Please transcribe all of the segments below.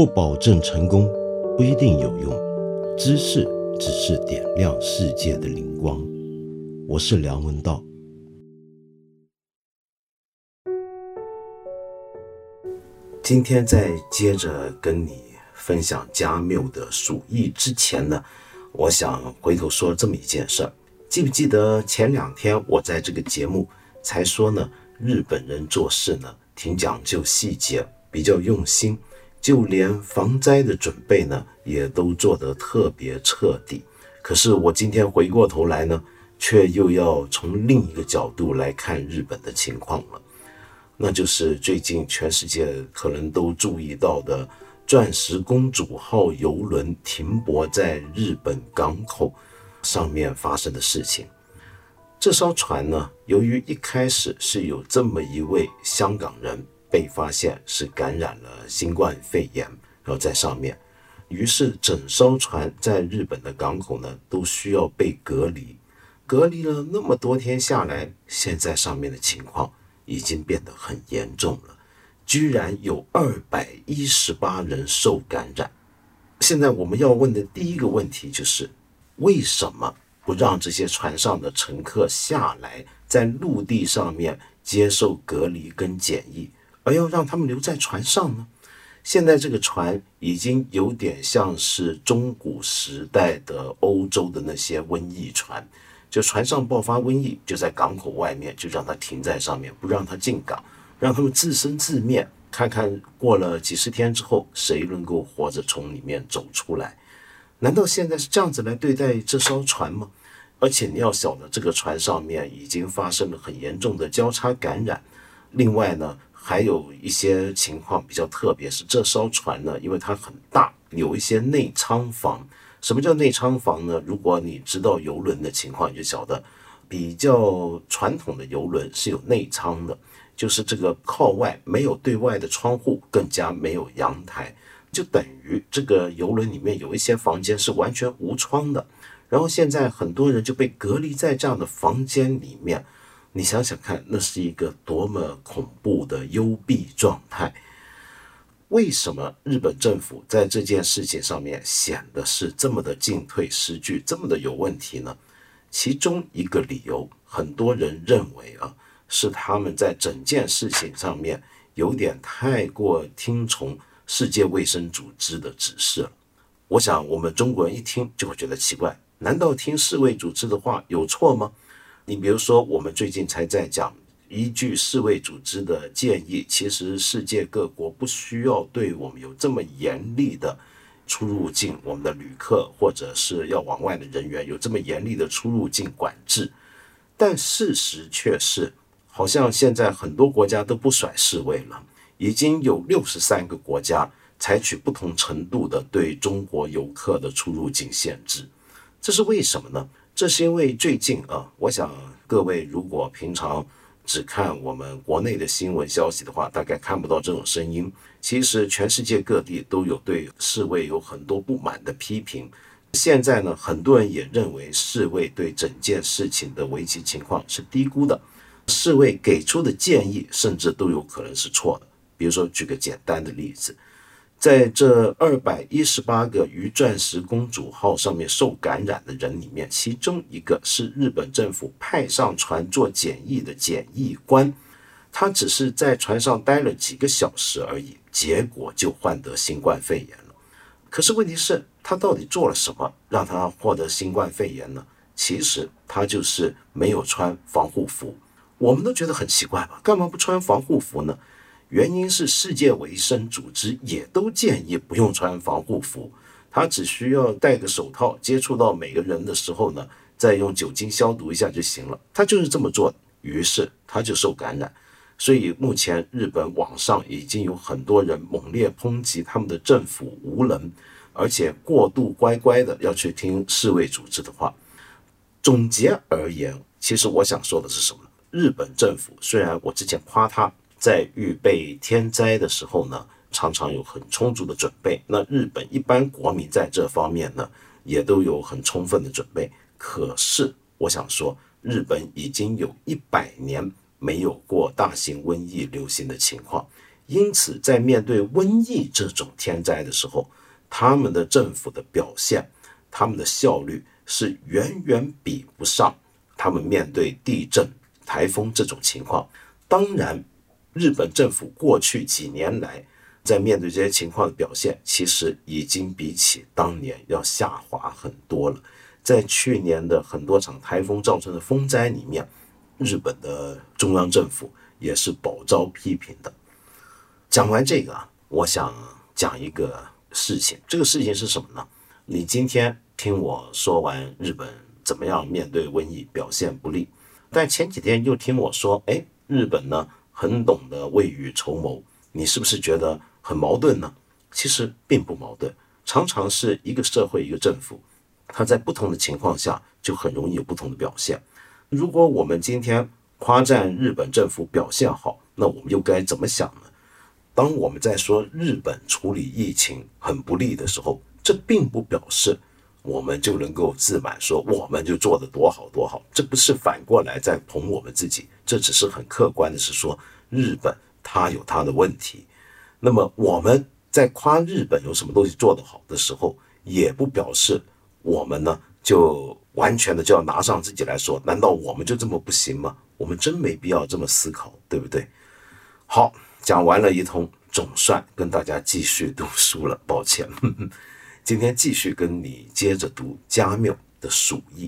不保证成功，不一定有用。知识只是点亮世界的灵光。我是梁文道。今天在接着跟你分享加缪的鼠疫之前呢，我想回头说这么一件事儿。记不记得前两天我在这个节目才说呢？日本人做事呢挺讲究细节，比较用心，就连防灾的准备呢也都做得特别彻底。可是我今天回过头来呢，却又要从另一个角度来看日本的情况了，那就是最近全世界可能都注意到的“钻石公主号”游轮停泊在日本港口上面发生的事情。这艘船呢，由于一开始是有这么一位香港人被发现是感染了新冠肺炎，然后在上面，于是整艘船在日本的港口呢都需要被隔离，隔离了那么多天下来，现在上面的情况已经变得很严重了，居然有二百一十八人受感染。现在我们要问的第一个问题就是，为什么？不让这些船上的乘客下来，在陆地上面接受隔离跟检疫，而要让他们留在船上呢？现在这个船已经有点像是中古时代的欧洲的那些瘟疫船，就船上爆发瘟疫，就在港口外面就让它停在上面，不让它进港，让他们自生自灭，看看过了几十天之后，谁能够活着从里面走出来？难道现在是这样子来对待这艘船吗？而且你要晓得，这个船上面已经发生了很严重的交叉感染。另外呢，还有一些情况比较特别，是这艘船呢，因为它很大，有一些内舱房。什么叫内舱房呢？如果你知道游轮的情况，你就晓得，比较传统的游轮是有内舱的，就是这个靠外没有对外的窗户，更加没有阳台，就等于这个游轮里面有一些房间是完全无窗的。然后现在很多人就被隔离在这样的房间里面，你想想看，那是一个多么恐怖的幽闭状态。为什么日本政府在这件事情上面显得是这么的进退失据，这么的有问题呢？其中一个理由，很多人认为啊，是他们在整件事情上面有点太过听从世界卫生组织的指示了。我想我们中国人一听就会觉得奇怪。难道听世卫组织的话有错吗？你比如说，我们最近才在讲，依据世卫组织的建议，其实世界各国不需要对我们有这么严厉的出入境，我们的旅客或者是要往外的人员有这么严厉的出入境管制。但事实却是，好像现在很多国家都不甩世卫了，已经有六十三个国家采取不同程度的对中国游客的出入境限制。这是为什么呢？这是因为最近啊，我想各位如果平常只看我们国内的新闻消息的话，大概看不到这种声音。其实全世界各地都有对世卫有很多不满的批评。现在呢，很多人也认为世卫对整件事情的危机情况是低估的，世卫给出的建议甚至都有可能是错的。比如说，举个简单的例子。在这二百一十八个于钻石公主号上面受感染的人里面，其中一个是日本政府派上船做检疫的检疫官，他只是在船上待了几个小时而已，结果就患得新冠肺炎了。可是问题是，他到底做了什么让他获得新冠肺炎呢？其实他就是没有穿防护服。我们都觉得很奇怪吧？干嘛不穿防护服呢？原因是世界卫生组织也都建议不用穿防护服，他只需要戴个手套，接触到每个人的时候呢，再用酒精消毒一下就行了。他就是这么做，于是他就受感染。所以目前日本网上已经有很多人猛烈抨击他们的政府无能，而且过度乖乖的要去听世卫组织的话。总结而言，其实我想说的是什么呢？日本政府虽然我之前夸他。在预备天灾的时候呢，常常有很充足的准备。那日本一般国民在这方面呢，也都有很充分的准备。可是，我想说，日本已经有一百年没有过大型瘟疫流行的情况，因此在面对瘟疫这种天灾的时候，他们的政府的表现，他们的效率是远远比不上他们面对地震、台风这种情况。当然，日本政府过去几年来在面对这些情况的表现，其实已经比起当年要下滑很多了。在去年的很多场台风造成的风灾里面，日本的中央政府也是饱遭批评的。讲完这个啊，我想讲一个事情。这个事情是什么呢？你今天听我说完日本怎么样面对瘟疫表现不利，但前几天又听我说，哎，日本呢很懂得未雨绸缪，你是不是觉得很矛盾呢？其实并不矛盾，常常是一个社会一个政府。它在不同的情况下就很容易有不同的表现。如果我们今天夸赞日本政府表现好，那我们又该怎么想呢？当我们在说日本处理疫情很不利的时候，这并不表示我们就能够自满说我们就做得多好多好。这不是反过来在捧我们自己，这只是很客观的是说日本它有它的问题。那么我们在夸日本有什么东西做得好的时候，也不表示。我们呢，就完全的就要拿上自己来说，难道我们就这么不行吗？我们真没必要这么思考，对不对？好，讲完了一通，总算跟大家继续读书了。抱歉，今天继续跟你接着读加缪的《鼠疫》。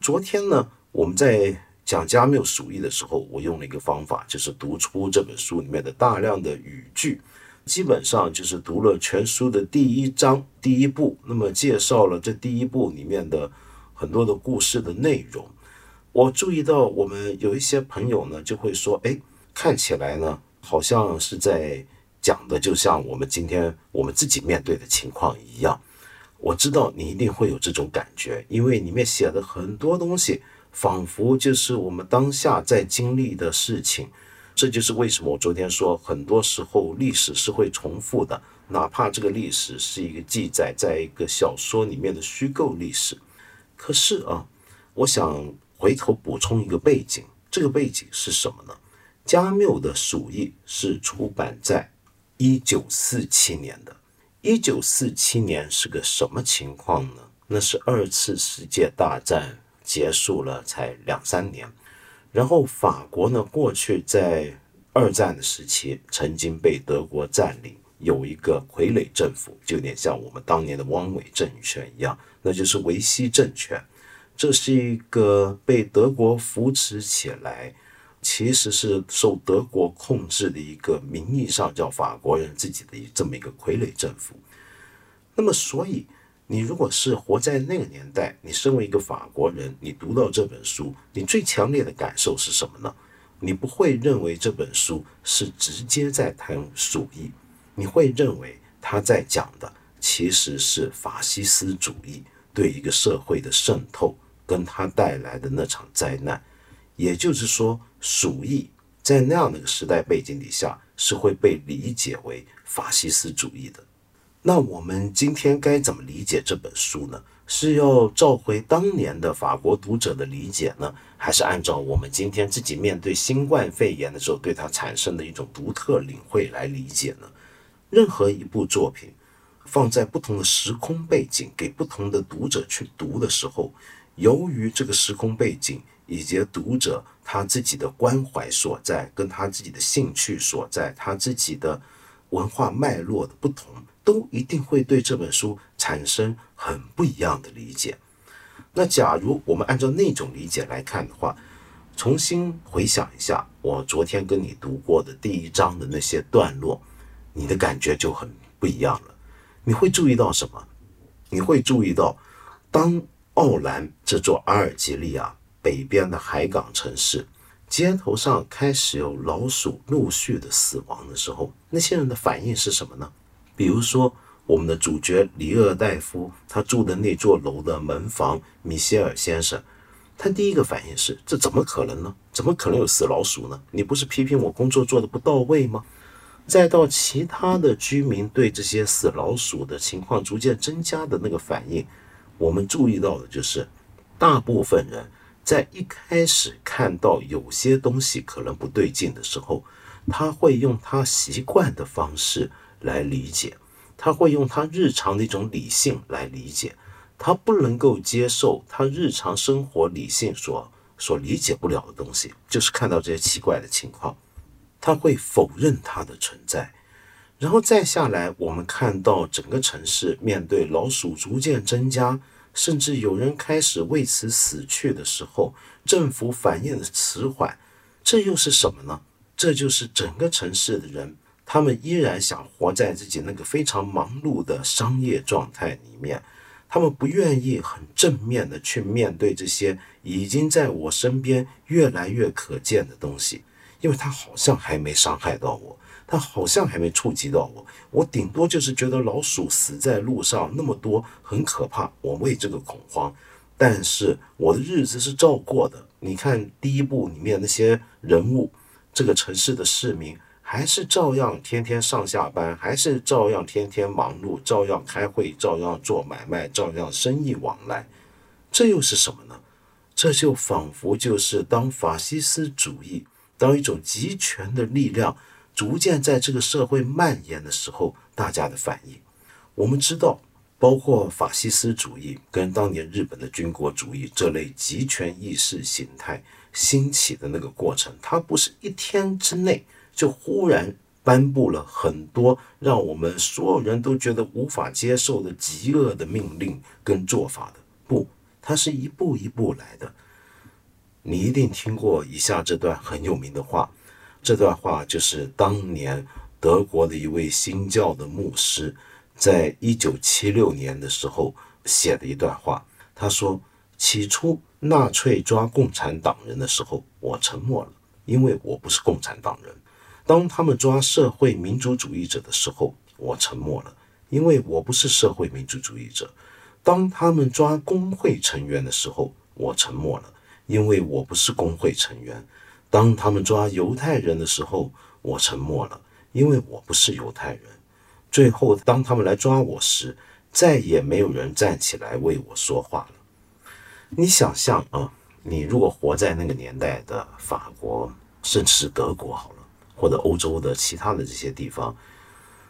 昨天呢，我们在讲加缪《鼠疫》的时候，我用了一个方法，就是读出这本书里面的大量的语句。基本上就是读了全书的第一章第一部，那么介绍了这第一部里面的很多的故事的内容。我注意到我们有一些朋友呢就会说：“哎，看起来呢好像是在讲的，就像我们今天我们自己面对的情况一样。”我知道你一定会有这种感觉，因为里面写的很多东西，仿佛就是我们当下在经历的事情。这就是为什么我昨天说，很多时候历史是会重复的，哪怕这个历史是一个记载在一个小说里面的虚构历史。可是啊，我想回头补充一个背景，这个背景是什么呢？加缪的《鼠疫》是出版在一九四七年的。一九四七年是个什么情况呢？那是二次世界大战结束了才两三年。然后法国呢，过去在二战的时期曾经被德国占领，有一个傀儡政府，就有点像我们当年的汪伪政权一样，那就是维希政权。这是一个被德国扶持起来，其实是受德国控制的一个名义上叫法国人自己的这么一个傀儡政府。那么，所以。你如果是活在那个年代，你身为一个法国人，你读到这本书，你最强烈的感受是什么呢？你不会认为这本书是直接在谈鼠疫，你会认为他在讲的其实是法西斯主义对一个社会的渗透，跟他带来的那场灾难。也就是说，鼠疫在那样的一个时代背景底下，是会被理解为法西斯主义的。那我们今天该怎么理解这本书呢？是要召回当年的法国读者的理解呢，还是按照我们今天自己面对新冠肺炎的时候对它产生的一种独特领会来理解呢？任何一部作品放在不同的时空背景给不同的读者去读的时候，由于这个时空背景以及读者他自己的关怀所在，跟他自己的兴趣所在，他自己的文化脉络的不同。都一定会对这本书产生很不一样的理解。那假如我们按照那种理解来看的话，重新回想一下我昨天跟你读过的第一章的那些段落，你的感觉就很不一样了。你会注意到什么？你会注意到，当奥兰这座阿尔及利亚北边的海港城市街头上开始有老鼠陆续的死亡的时候，那些人的反应是什么呢？比如说，我们的主角里厄戴夫，他住的那座楼的门房米歇尔先生，他第一个反应是：这怎么可能呢？怎么可能有死老鼠呢？你不是批评我工作做的不到位吗？再到其他的居民对这些死老鼠的情况逐渐增加的那个反应，我们注意到的就是，大部分人在一开始看到有些东西可能不对劲的时候，他会用他习惯的方式来理解，他会用他日常的一种理性来理解，他不能够接受他日常生活理性所所理解不了的东西，就是看到这些奇怪的情况，他会否认它的存在。然后再下来，我们看到整个城市面对老鼠逐渐增加，甚至有人开始为此死去的时候，政府反应的迟缓，这又是什么呢？这就是整个城市的人，他们依然想活在自己那个非常忙碌的商业状态里面，他们不愿意很正面的去面对这些已经在我身边越来越可见的东西，因为他好像还没伤害到我。他好像还没触及到我，我顶多就是觉得老鼠死在路上那么多很可怕，我为这个恐慌。但是我的日子是照过的。你看第一部里面那些人物，这个城市的市民还是照样天天上下班，还是照样天天忙碌，照样开会，照样做买卖，照样生意往来。这又是什么呢？这就仿佛就是当法西斯主义，当一种集权的力量。逐渐在这个社会蔓延的时候，大家的反应，我们知道，包括法西斯主义跟当年日本的军国主义这类集权意识形态兴起的那个过程，它不是一天之内就忽然颁布了很多让我们所有人都觉得无法接受的极恶的命令跟做法的，不，它是一步一步来的。你一定听过以下这段很有名的话。这段话就是当年德国的一位新教的牧师，在一九七六年的时候写的一段话。他说：“起初纳粹抓共产党人的时候，我沉默了，因为我不是共产党人；当他们抓社会民主主义者的时候，我沉默了，因为我不是社会民主主义者；当他们抓工会成员的时候，我沉默了，因为我不是工会成员。”当他们抓犹太人的时候，我沉默了，因为我不是犹太人。最后，当他们来抓我时，再也没有人站起来为我说话了。你想象啊，你如果活在那个年代的法国，甚至是德国好了，或者欧洲的其他的这些地方，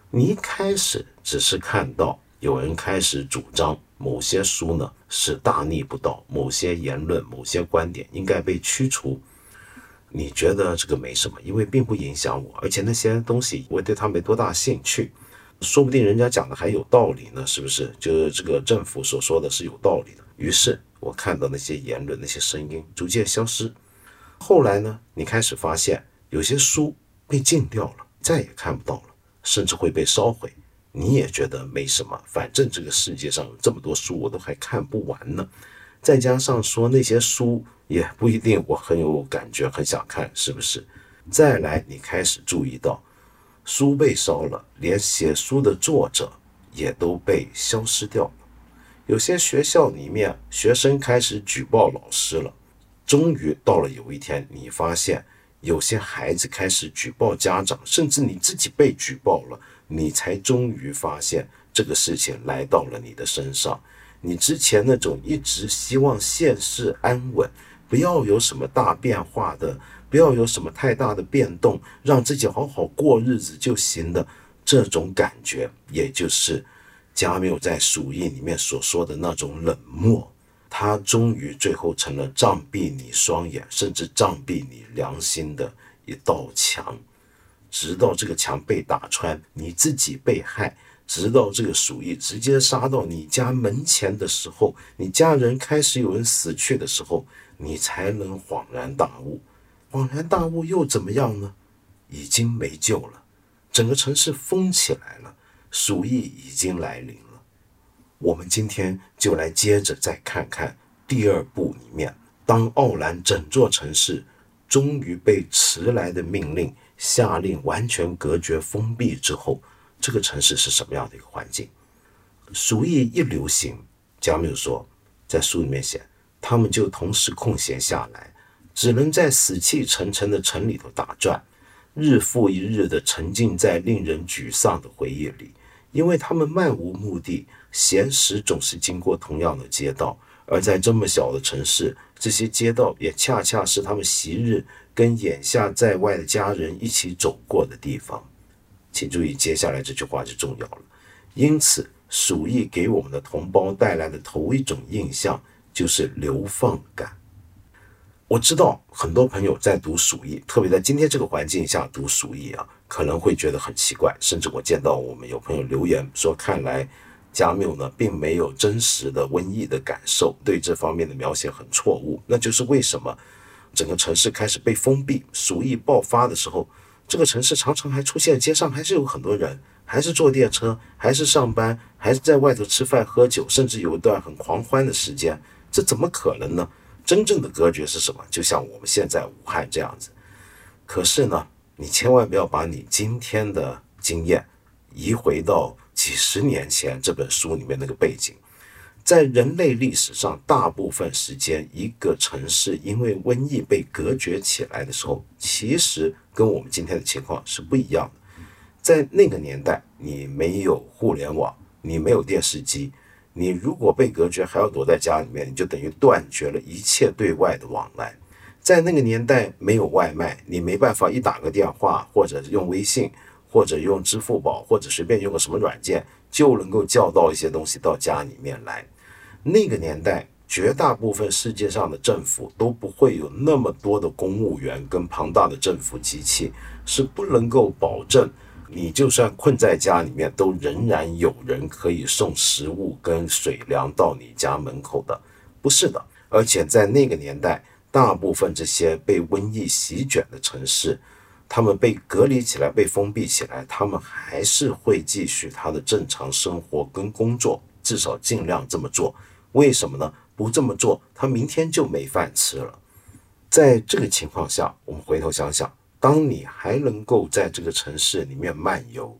你一开始只是看到有人开始主张某些书呢是大逆不道，某些言论、某些观点应该被驱除。你觉得这个没什么，因为并不影响我，而且那些东西我对他没多大兴趣，说不定人家讲的还有道理呢，是不是？就是这个政府所说的是有道理的。于是我看到那些言论、那些声音逐渐消失。后来呢，你开始发现有些书被禁掉了，再也看不到了，甚至会被烧毁。你也觉得没什么，反正这个世界上有这么多书，我都还看不完呢。再加上说那些书。也不一定，我很有感觉，很想看，是不是？再来，你开始注意到，书被烧了，连写书的作者也都被消失掉了。有些学校里面，学生开始举报老师了。终于到了有一天，你发现有些孩子开始举报家长，甚至你自己被举报了，你才终于发现这个事情来到了你的身上。你之前那种一直希望现世安稳。不要有什么大变化的，不要有什么太大的变动，让自己好好过日子就行了。这种感觉，也就是加缪在《鼠疫》里面所说的那种冷漠。他终于最后成了障蔽你双眼，甚至障蔽你良心的一道墙。直到这个墙被打穿，你自己被害；直到这个鼠疫直接杀到你家门前的时候，你家人开始有人死去的时候。你才能恍然大悟，恍然大悟又怎么样呢？已经没救了，整个城市封起来了，鼠疫已经来临了。我们今天就来接着再看看第二部里面，当奥兰整座城市终于被迟来的命令下令完全隔绝封闭之后，这个城市是什么样的一个环境？鼠疫一流行，加缪说，在书里面写。他们就同时空闲下来，只能在死气沉沉的城里头打转，日复一日地沉浸在令人沮丧的回忆里，因为他们漫无目的，闲时总是经过同样的街道，而在这么小的城市，这些街道也恰恰是他们昔日跟眼下在外的家人一起走过的地方。请注意，接下来这句话就重要了。因此，鼠疫给我们的同胞带来的头一种印象就是流放感。我知道很多朋友在读鼠疫，特别在今天这个环境下读鼠疫啊，可能会觉得很奇怪。甚至我见到我们有朋友留言说，看来加缪呢并没有真实的瘟疫的感受，对这方面的描写很错误。那就是为什么整个城市开始被封闭，鼠疫爆发的时候。这个城市常常还出现，街上还是有很多人，还是坐电车，还是上班，还是在外头吃饭喝酒，甚至有一段很狂欢的时间。这怎么可能呢？真正的隔绝是什么？就像我们现在武汉这样子。可是呢，你千万不要把你今天的经验移回到几十年前这本书里面那个背景。在人类历史上，大部分时间，一个城市因为瘟疫被隔绝起来的时候，其实跟我们今天的情况是不一样的。在那个年代，你没有互联网，你没有电视机，你如果被隔绝，还要躲在家里面，你就等于断绝了一切对外的往来。在那个年代，没有外卖，你没办法一打个电话，或者用微信，或者用支付宝，或者随便用个什么软件，就能够叫到一些东西到家里面来。那个年代，绝大部分世界上的政府都不会有那么多的公务员跟庞大的政府机器，是不能够保证你就算困在家里面，都仍然有人可以送食物跟水粮到你家门口的，不是的。而且在那个年代，大部分这些被瘟疫席卷的城市，他们被隔离起来、被封闭起来，他们还是会继续他的正常生活跟工作，至少尽量这么做。为什么呢？不这么做，他明天就没饭吃了。在这个情况下，我们回头想想，当你还能够在这个城市里面漫游，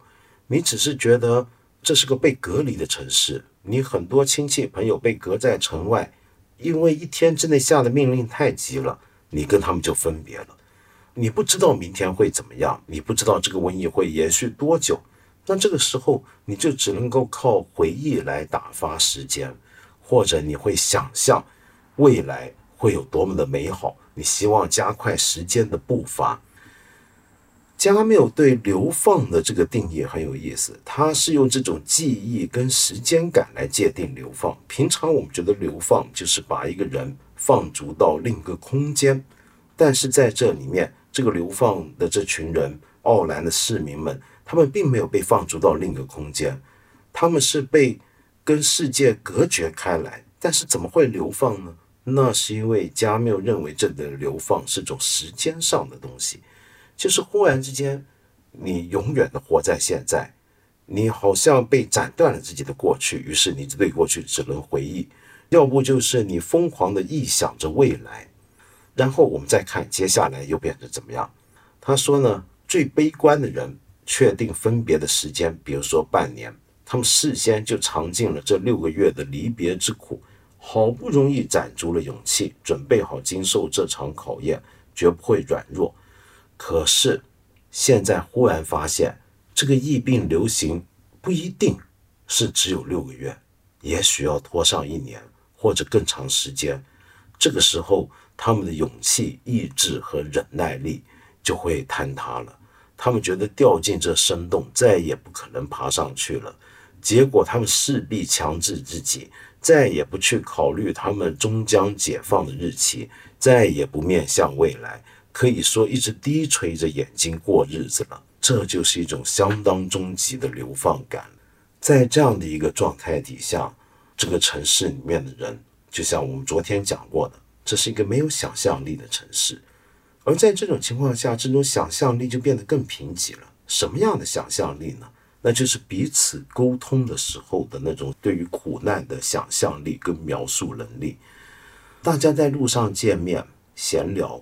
你只是觉得这是个被隔离的城市，你很多亲戚朋友被隔在城外，因为一天之内下的命令太急了，你跟他们就分别了。你不知道明天会怎么样，你不知道这个瘟疫会延续多久，那这个时候你就只能够靠回忆来打发时间。或者你会想象未来会有多么的美好，你希望加快时间的步伐。加缪对流放的这个定义很有意思，他是用这种记忆跟时间感来界定流放。平常我们觉得流放就是把一个人放逐到另一个空间，但是在这里面，这个流放的这群人，奥兰的市民们，他们并没有被放逐到另一个空间，他们是被。跟世界隔绝开来，但是怎么会流放呢？那是因为加缪认为这里的流放是种时间上的东西，就是忽然之间，你永远的活在现在，你好像被斩断了自己的过去，于是你对过去只能回忆，要不就是你疯狂的臆想着未来，然后我们再看接下来又变成怎么样？他说呢，最悲观的人确定分别的时间，比如说半年。他们事先就尝尽了这六个月的离别之苦，好不容易攒足了勇气，准备好经受这场考验，绝不会软弱。可是现在忽然发现，这个疫病流行不一定是只有六个月，也许要拖上一年或者更长时间。这个时候，他们的勇气、意志和忍耐力就会坍塌了。他们觉得掉进这深洞，再也不可能爬上去了。结果，他们势必强制自己，再也不去考虑他们终将解放的日期，再也不面向未来，可以说一直低垂着眼睛过日子了。这就是一种相当终极的流放感。在这样的一个状态底下，这个城市里面的人，就像我们昨天讲过的，这是一个没有想象力的城市。而在这种情况下，这种想象力就变得更贫瘠了。什么样的想象力呢？那就是彼此沟通的时候的那种对于苦难的想象力跟描述能力。大家在路上见面闲聊，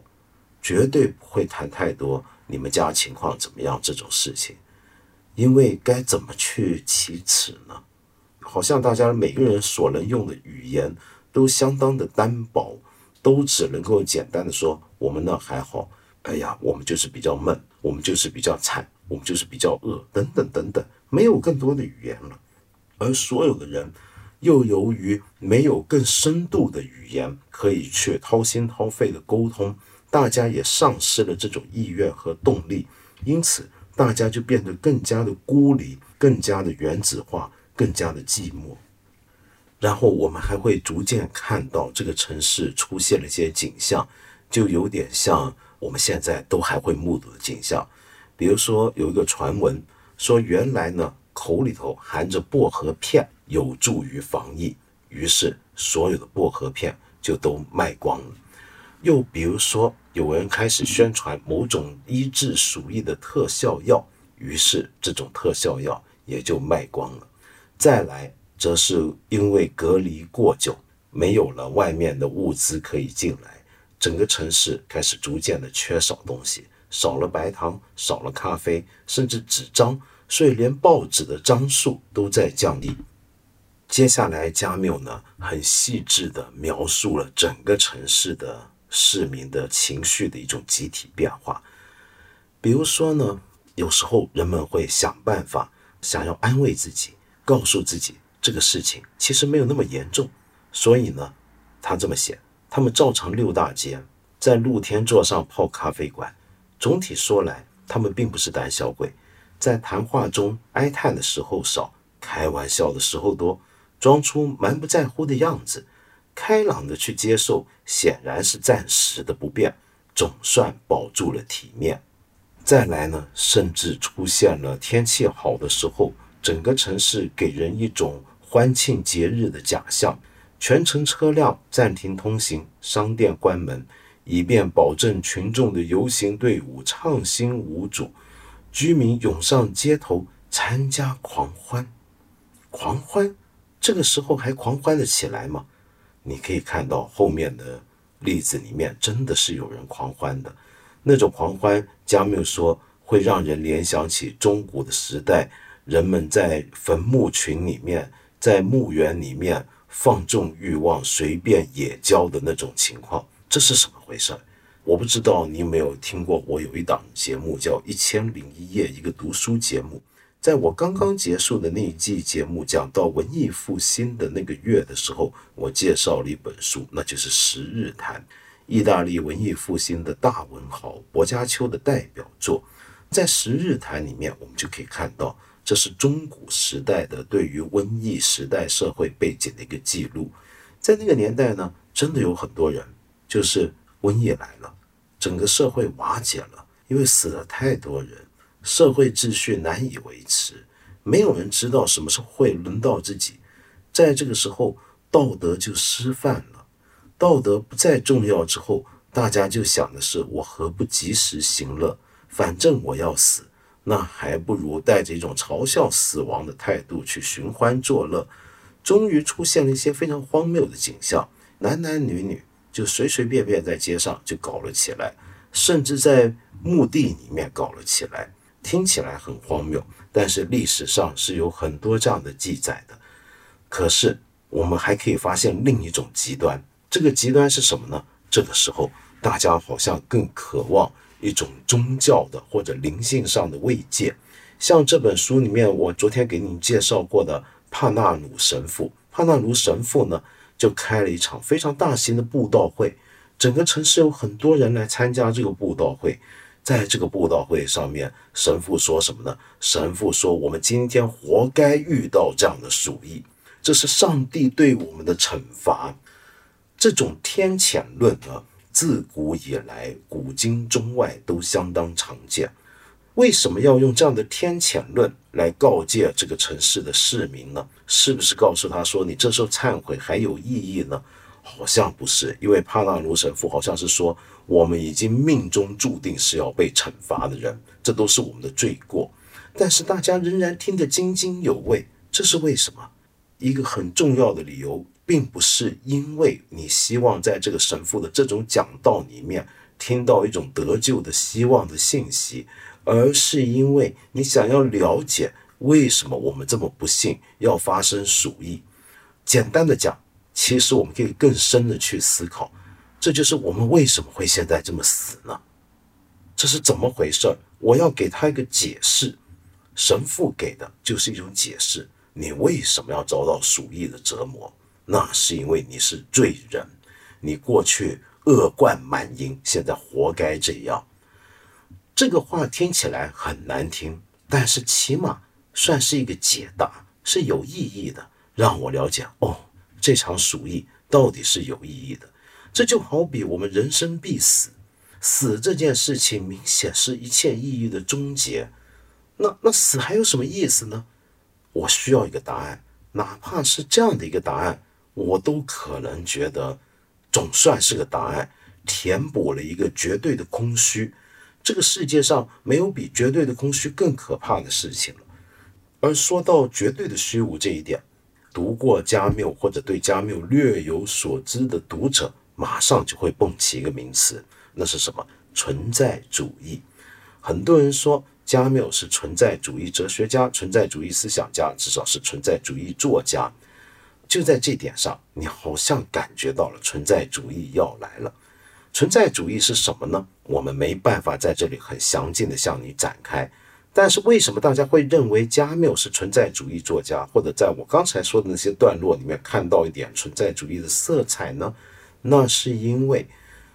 绝对不会谈太多你们家情况怎么样这种事情，因为该怎么去启齿呢？好像大家每个人所能用的语言都相当的单薄，都只能够简单的说我们呢还好。哎呀，我们就是比较闷，我们就是比较惨。我们就是比较饿，等等等等，没有更多的语言了。而所有的人又由于没有更深度的语言可以去掏心掏肺的沟通，大家也丧失了这种意愿和动力，因此大家就变得更加的孤立，更加的原子化，更加的寂寞。然后我们还会逐渐看到这个城市出现了一些景象，就有点像我们现在都还会目睹的景象。比如说有一个传闻说，原来呢口里头含着薄荷片有助于防疫，于是所有的薄荷片就都卖光了。又比如说有人开始宣传某种医治鼠疫的特效药，于是这种特效药也就卖光了。再来。则是因为隔离过久，没有了外面的物资可以进来，整个城市开始逐渐的缺少东西，少了白糖，少了咖啡，甚至纸张，所以连报纸的张数都在降低。接下来，加缪呢很细致的描述了整个城市的市民的情绪的一种集体变化。比如说呢，有时候人们会想办法，想要安慰自己，告诉自己。这个事情其实没有那么严重，所以呢，他这么写：他们照常溜大街，在露天座上泡咖啡馆。总体说来，他们并不是胆小鬼，在谈话中哀叹的时候少，开玩笑的时候多，装出蛮不在乎的样子，开朗的去接受，显然是暂时的不便，总算保住了体面。再来呢，甚至出现了天气好的时候，整个城市给人一种。欢庆节日的假象，全城车辆暂停通行，商店关门，以便保证群众的游行队伍畅行无阻。居民涌上街头参加狂欢，狂欢，这个时候还狂欢得起来吗？你可以看到后面的例子里面，真的是有人狂欢的。那种狂欢，加缪说会让人联想起中古的时代，人们在坟墓群里面。在墓园里面放纵欲望、随便野交的那种情况，这是什么回事？我不知道你有没有听过。我有一档节目叫《一千零一夜》，一个读书节目。在我刚刚结束的那一季节目讲到文艺复兴的那个月的时候，我介绍了一本书，那就是《十日谈》，意大利文艺复兴的大文豪薄伽丘的代表作。在《十日谈》里面，我们就可以看到。这是中古时代的对于瘟疫时代社会背景的一个记录，在那个年代呢，真的有很多人，就是瘟疫来了，整个社会瓦解了，因为死了太多人，社会秩序难以维持，没有人知道什么时候会轮到自己，在这个时候，道德就失范了，道德不再重要之后，大家就想的是我何不及时行乐，反正我要死。那还不如带着一种嘲笑死亡的态度去寻欢作乐，终于出现了一些非常荒谬的景象：男男女女就随随便便在街上就搞了起来，甚至在墓地里面搞了起来。听起来很荒谬，但是历史上是有很多这样的记载的。可是我们还可以发现另一种极端，这个极端是什么呢？这个时候大家好像更渴望。一种宗教的或者灵性上的慰藉，像这本书里面，我昨天给你介绍过的帕纳鲁神父。帕纳鲁神父呢，就开了一场非常大型的布道会，整个城市有很多人来参加这个布道会。在这个布道会上面，神父说什么呢？神父说：“我们今天活该遇到这样的鼠疫，这是上帝对我们的惩罚。”这种天谴论呢？自古以来，古今中外都相当常见。为什么要用这样的天谴论来告诫这个城市的市民呢？是不是告诉他说你这时候忏悔还有意义呢？好像不是，因为帕纳卢神父好像是说我们已经命中注定是要被惩罚的人，这都是我们的罪过。但是大家仍然听得津津有味，这是为什么？一个很重要的理由。并不是因为你希望在这个神父的这种讲道里面听到一种得救的希望的信息，而是因为你想要了解为什么我们这么不幸要发生鼠疫。简单的讲，其实我们可以更深的去思考，这就是我们为什么会现在这么死呢？这是怎么回事？我要给他一个解释。神父给的就是一种解释，你为什么要遭到鼠疫的折磨？那是因为你是罪人，你过去恶贯满盈，现在活该这样。这个话听起来很难听，但是起码算是一个解答，是有意义的，让我了解哦，这场鼠疫到底是有意义的。这就好比我们人生必死，死这件事情明显是一切意义的终结。那那死还有什么意思呢？我需要一个答案，哪怕是这样的一个答案，我都可能觉得总算是个答案，填补了一个绝对的空虚。这个世界上没有比绝对的空虚更可怕的事情了。而说到绝对的虚无这一点，读过加缪或者对加缪略有所知的读者。马上就会蹦起一个名词，那是什么？存在主义。很多人说加缪是存在主义哲学家、存在主义思想家，至少是存在主义作家。就在这点上，你好像感觉到了存在主义要来了。存在主义是什么呢？我们没办法在这里很详尽的向你展开。但是为什么大家会认为加缪是存在主义作家，或者在我刚才说的那些段落里面看到一点存在主义的色彩呢？那是因为，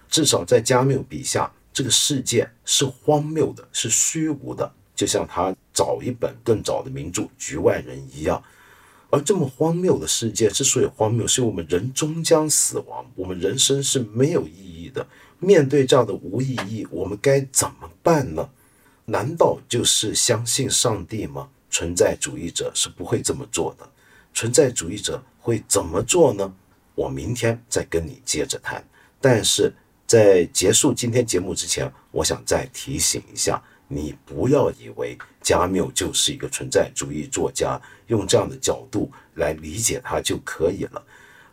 至少在加缪笔下，这个世界是荒谬的，是虚无的，就像他早一本更早的名著《局外人》一样。而这么荒谬的世界之所以荒谬，是因为我们人终将死亡，我们人生是没有意义的。面对这样的无意义，我们该怎么办呢？难道就是相信上帝吗？存在主义者是不会这么做的。存在主义者会怎么做呢？我明天再跟你接着谈，但是在结束今天节目之前，我想再提醒一下你，不要以为加缪就是一个存在主义作家，用这样的角度来理解他就可以了。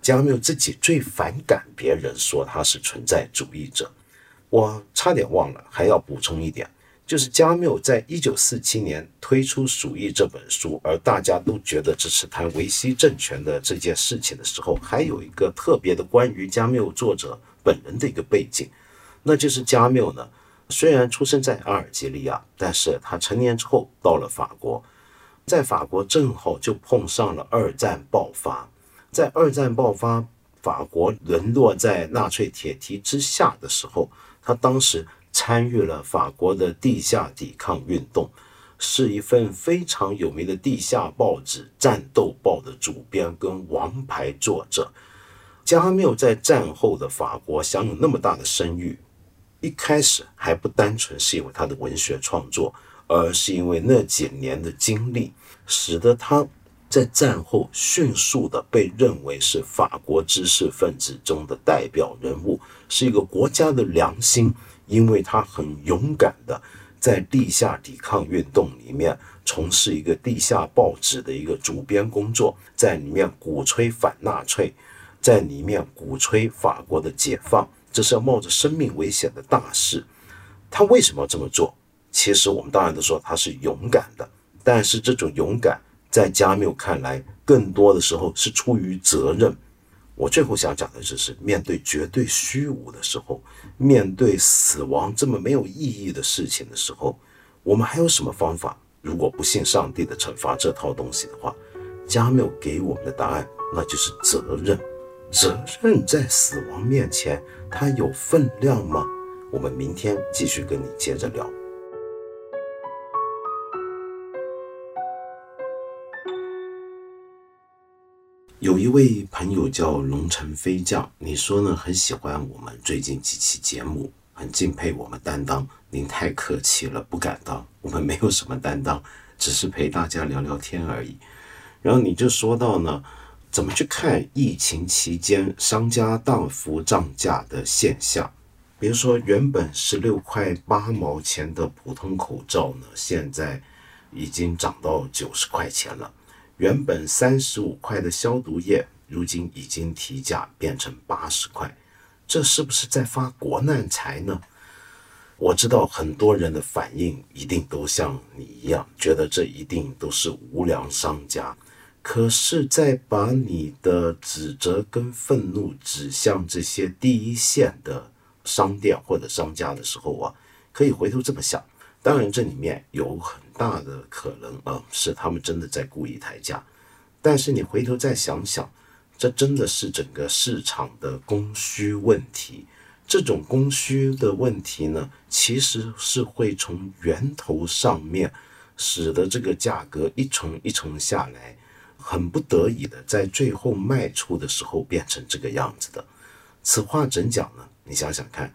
加缪自己最反感别人说他是存在主义者，我差点忘了，还要补充一点。就是加缪在一九四七年推出《鼠疫》这本书，而大家都觉得这是谈维希政权的这件事情的时候，还有一个特别的关于加缪作者本人的一个背景，那就是加缪呢，虽然出生在阿尔及利亚，但是他成年之后到了法国，在法国正好就碰上了二战爆发，在二战爆发，法国沦落在纳粹铁蹄之下的时候，他当时。参与了法国的地下抵抗运动，是一份非常有名的地下报纸《战斗报》的主编跟王牌作者。加缪在战后的法国享有那么大的声誉，一开始还不单纯是因为他的文学创作，而是因为那几年的经历，使得他在战后迅速的被认为是法国知识分子中的代表人物，是一个国家的良心。因为他很勇敢的在地下抵抗运动里面从事一个地下报纸的一个主编工作，在里面鼓吹反纳粹，在里面鼓吹法国的解放，这是要冒着生命危险的大事。他为什么要这么做？其实我们当然都说他是勇敢的，但是这种勇敢在加缪看来，更多的时候是出于责任。我最后想讲的就是，面对绝对虚无的时候，面对死亡这么没有意义的事情的时候，我们还有什么方法？如果不信上帝的惩罚这套东西的话，加缪给我们的答案，那就是责任。责任在死亡面前，它有分量吗？我们明天继续跟你接着聊。有一位朋友叫龙城飞将，你说呢？很喜欢我们最近几期节目，很敬佩我们担当。您太客气了，不敢当。我们没有什么担当，只是陪大家聊聊天而已。然后你就说到呢，怎么去看疫情期间商家大幅涨价的现象？比如说，原本十六块八毛钱的普通口罩呢，现在已经涨到九十块钱了。原本三十五块的消毒液，如今已经提价变成八十块，这是不是在发国难财呢？我知道很多人的反应一定都像你一样，觉得这一定都是无良商家。可是，在把你的指责跟愤怒指向这些第一线的商店或者商家的时候啊，可以回头这么想。当然，这里面有很大的可能啊，是他们真的在故意抬价。但是你回头再想想，这真的是整个市场的供需问题。这种供需的问题呢，其实是会从源头上面，使得这个价格一重一重下来，很不得已的在最后卖出的时候变成这个样子的。此话怎讲呢？你想想看，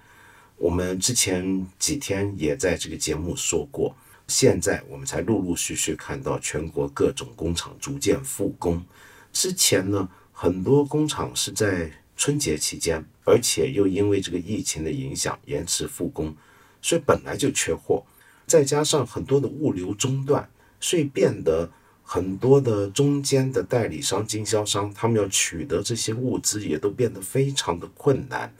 我们之前几天也在这个节目说过。现在我们才陆陆续续看到全国各种工厂逐渐复工。之前呢，很多工厂是在春节期间，而且又因为这个疫情的影响延迟复工，所以本来就缺货，再加上很多的物流中断，所以变得很多的中间的代理商、经销商，他们要取得这些物资也都变得非常的困难。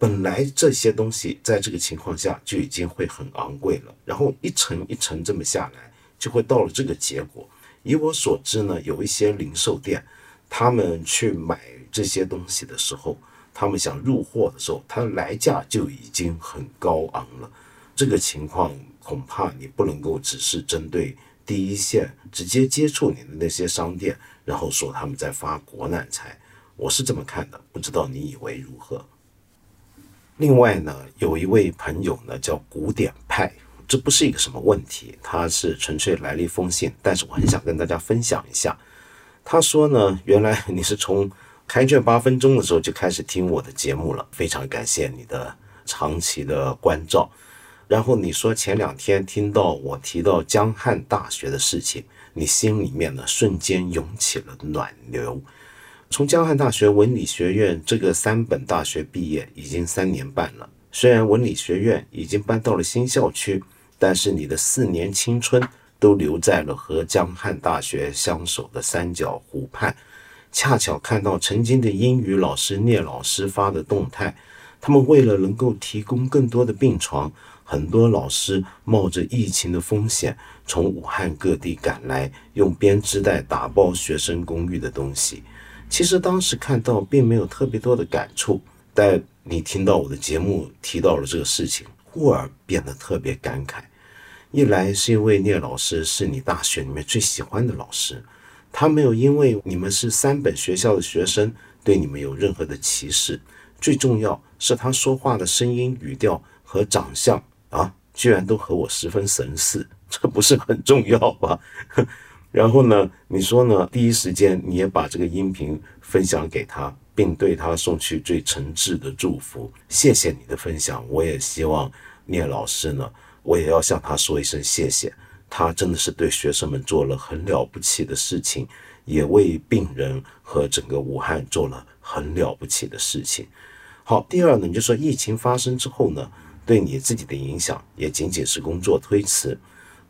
本来这些东西在这个情况下就已经会很昂贵了，然后一层一层这么下来，就会到了这个结果。以我所知呢，有一些零售店，他们去买这些东西的时候，他们想入货的时候，它的来价就已经很高昂了。这个情况恐怕你不能够只是针对第一线直接接触你的那些商店，然后说他们在发国难财。我是这么看的，不知道你以为如何？另外呢，有一位朋友呢叫古典派，这不是一个什么问题，他是纯粹来了一封信，但是我很想跟大家分享一下。他说呢，原来你是从开卷八分钟的时候就开始听我的节目了，非常感谢你的长期的关照。然后你说前两天听到我提到江汉大学的事情，你心里面呢瞬间涌起了暖流。从江汉大学文理学院这个三本大学毕业已经三年半了。虽然文理学院已经搬到了新校区，但是你的四年青春都留在了和江汉大学相守的三角湖畔。恰巧看到曾经的英语老师聂老师发的动态，他们为了能够提供更多的病床，很多老师冒着疫情的风险，从武汉各地赶来，用编织袋打包学生公寓的东西。其实当时看到并没有特别多的感触，但你听到我的节目提到了这个事情，忽而变得特别感慨。一来是因为聂老师是你大学里面最喜欢的老师，他没有因为你们是三本学校的学生对你们有任何的歧视。最重要是他说话的声音、语调和长相啊，居然都和我十分神似，这不是很重要吗？然后呢？你说呢？第一时间你也把这个音频分享给他，并对他送去最诚挚的祝福。谢谢你的分享，我也希望聂老师呢，我也要向他说一声谢谢。他真的是对学生们做了很了不起的事情，也为病人和整个武汉做了很了不起的事情。好，第二呢，你就说疫情发生之后呢，对你自己的影响也仅仅是工作推迟。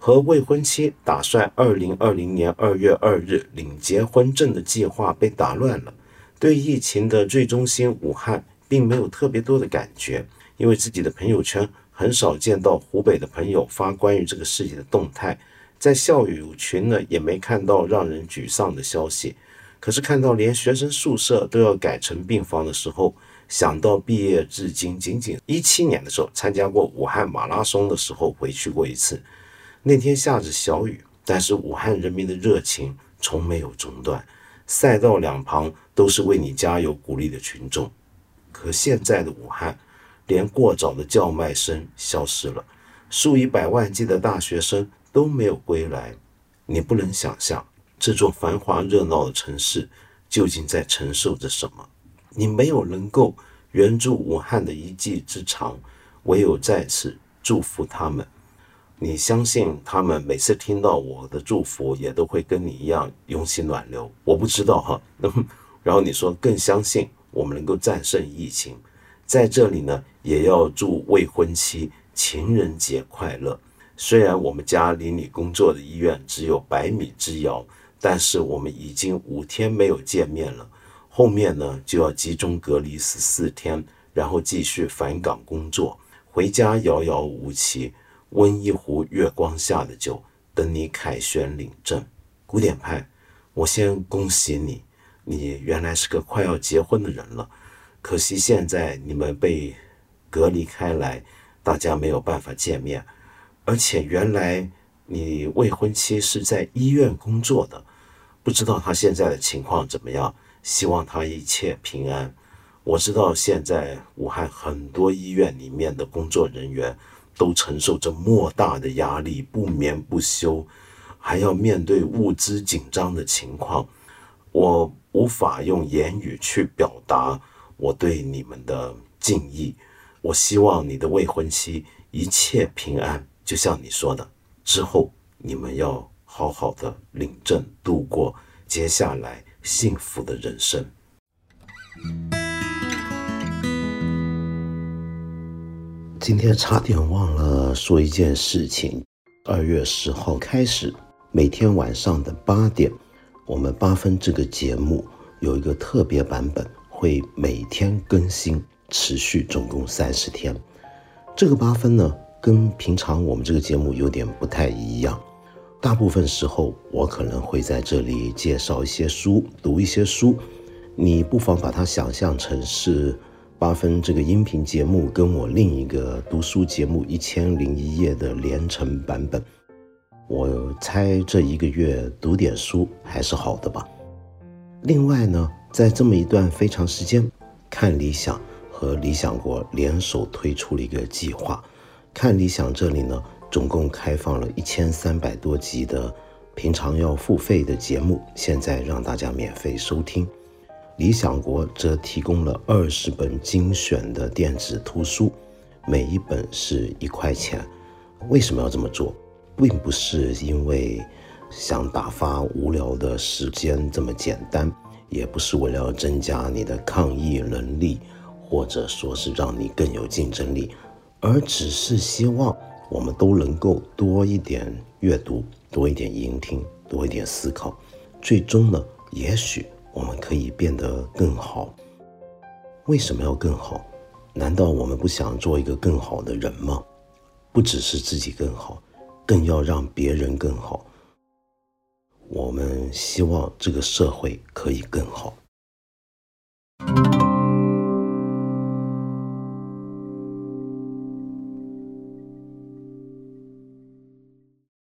和未婚妻打算二零二零年二月二日领结婚证的计划被打乱了。对疫情的最中心武汉，并没有特别多的感觉，因为自己的朋友圈很少见到湖北的朋友发关于这个事情的动态，在校友群呢也没看到让人沮丧的消息。可是看到连学生宿舍都要改成病房的时候，想到毕业至今仅仅一七年的时候参加过武汉马拉松的时候回去过一次。那天下着小雨，但是武汉人民的热情从没有中断。赛道两旁都是为你加油鼓励的群众。可现在的武汉，连过早的叫卖声消失了，数以百万计的大学生都没有归来。你不能想象这座繁华热闹的城市究竟在承受着什么。你没有能够援助武汉的一技之长，唯有再次祝福他们。你相信他们每次听到我的祝福，也都会跟你一样涌起暖流？我不知道哈。然后你说更相信我们能够战胜疫情，在这里呢，也要祝未婚妻情人节快乐。虽然我们家离你工作的医院只有百米之遥，但是我们已经五天没有见面了。后面呢就要集中隔离十四天，然后继续返岗工作，回家遥遥无期。温一壶月光下的酒，等你凯旋领证。古典派，我先恭喜你，你原来是个快要结婚的人了。可惜现在你们被隔离开来，大家没有办法见面。而且原来你未婚妻是在医院工作的，不知道她现在的情况怎么样，希望她一切平安。我知道现在武汉很多医院里面的工作人员都承受着莫大的压力，不眠不休，还要面对物资紧张的情况。我无法用言语去表达我对你们的敬意。我希望你的未婚妻一切平安，就像你说的，之后你们要好好的领证，度过接下来幸福的人生。今天差点忘了说一件事情，二月十号开始，每天晚上的八点，我们八分这个节目有一个特别版本，会每天更新。持续总共三十天，这个八分呢，跟平常我们这个节目有点不太一样。大部分时候，我可能会在这里介绍一些书，读一些书。你不妨把它想象成是八分这个音频节目跟我另一个读书节目《一千零一夜》的连成版本。我猜这一个月读点书还是好的吧。另外呢，在这么一段非常时间，看理想。和理想国联手推出了一个计划，看理想这里呢，总共开放了一千三百多集的平常要付费的节目，现在让大家免费收听。理想国则提供了二十本精选的电子图书，每一本是一块钱。为什么要这么做？并不是因为想打发无聊的时间这么简单，也不是为了增加你的抗疫能力。或者说是让你更有竞争力，而只是希望我们都能够多一点阅读，多一点聆听，多一点思考，最终呢，也许我们可以变得更好。为什么要更好？难道我们不想做一个更好的人吗？不只是自己更好，更要让别人更好。我们希望这个社会可以更好。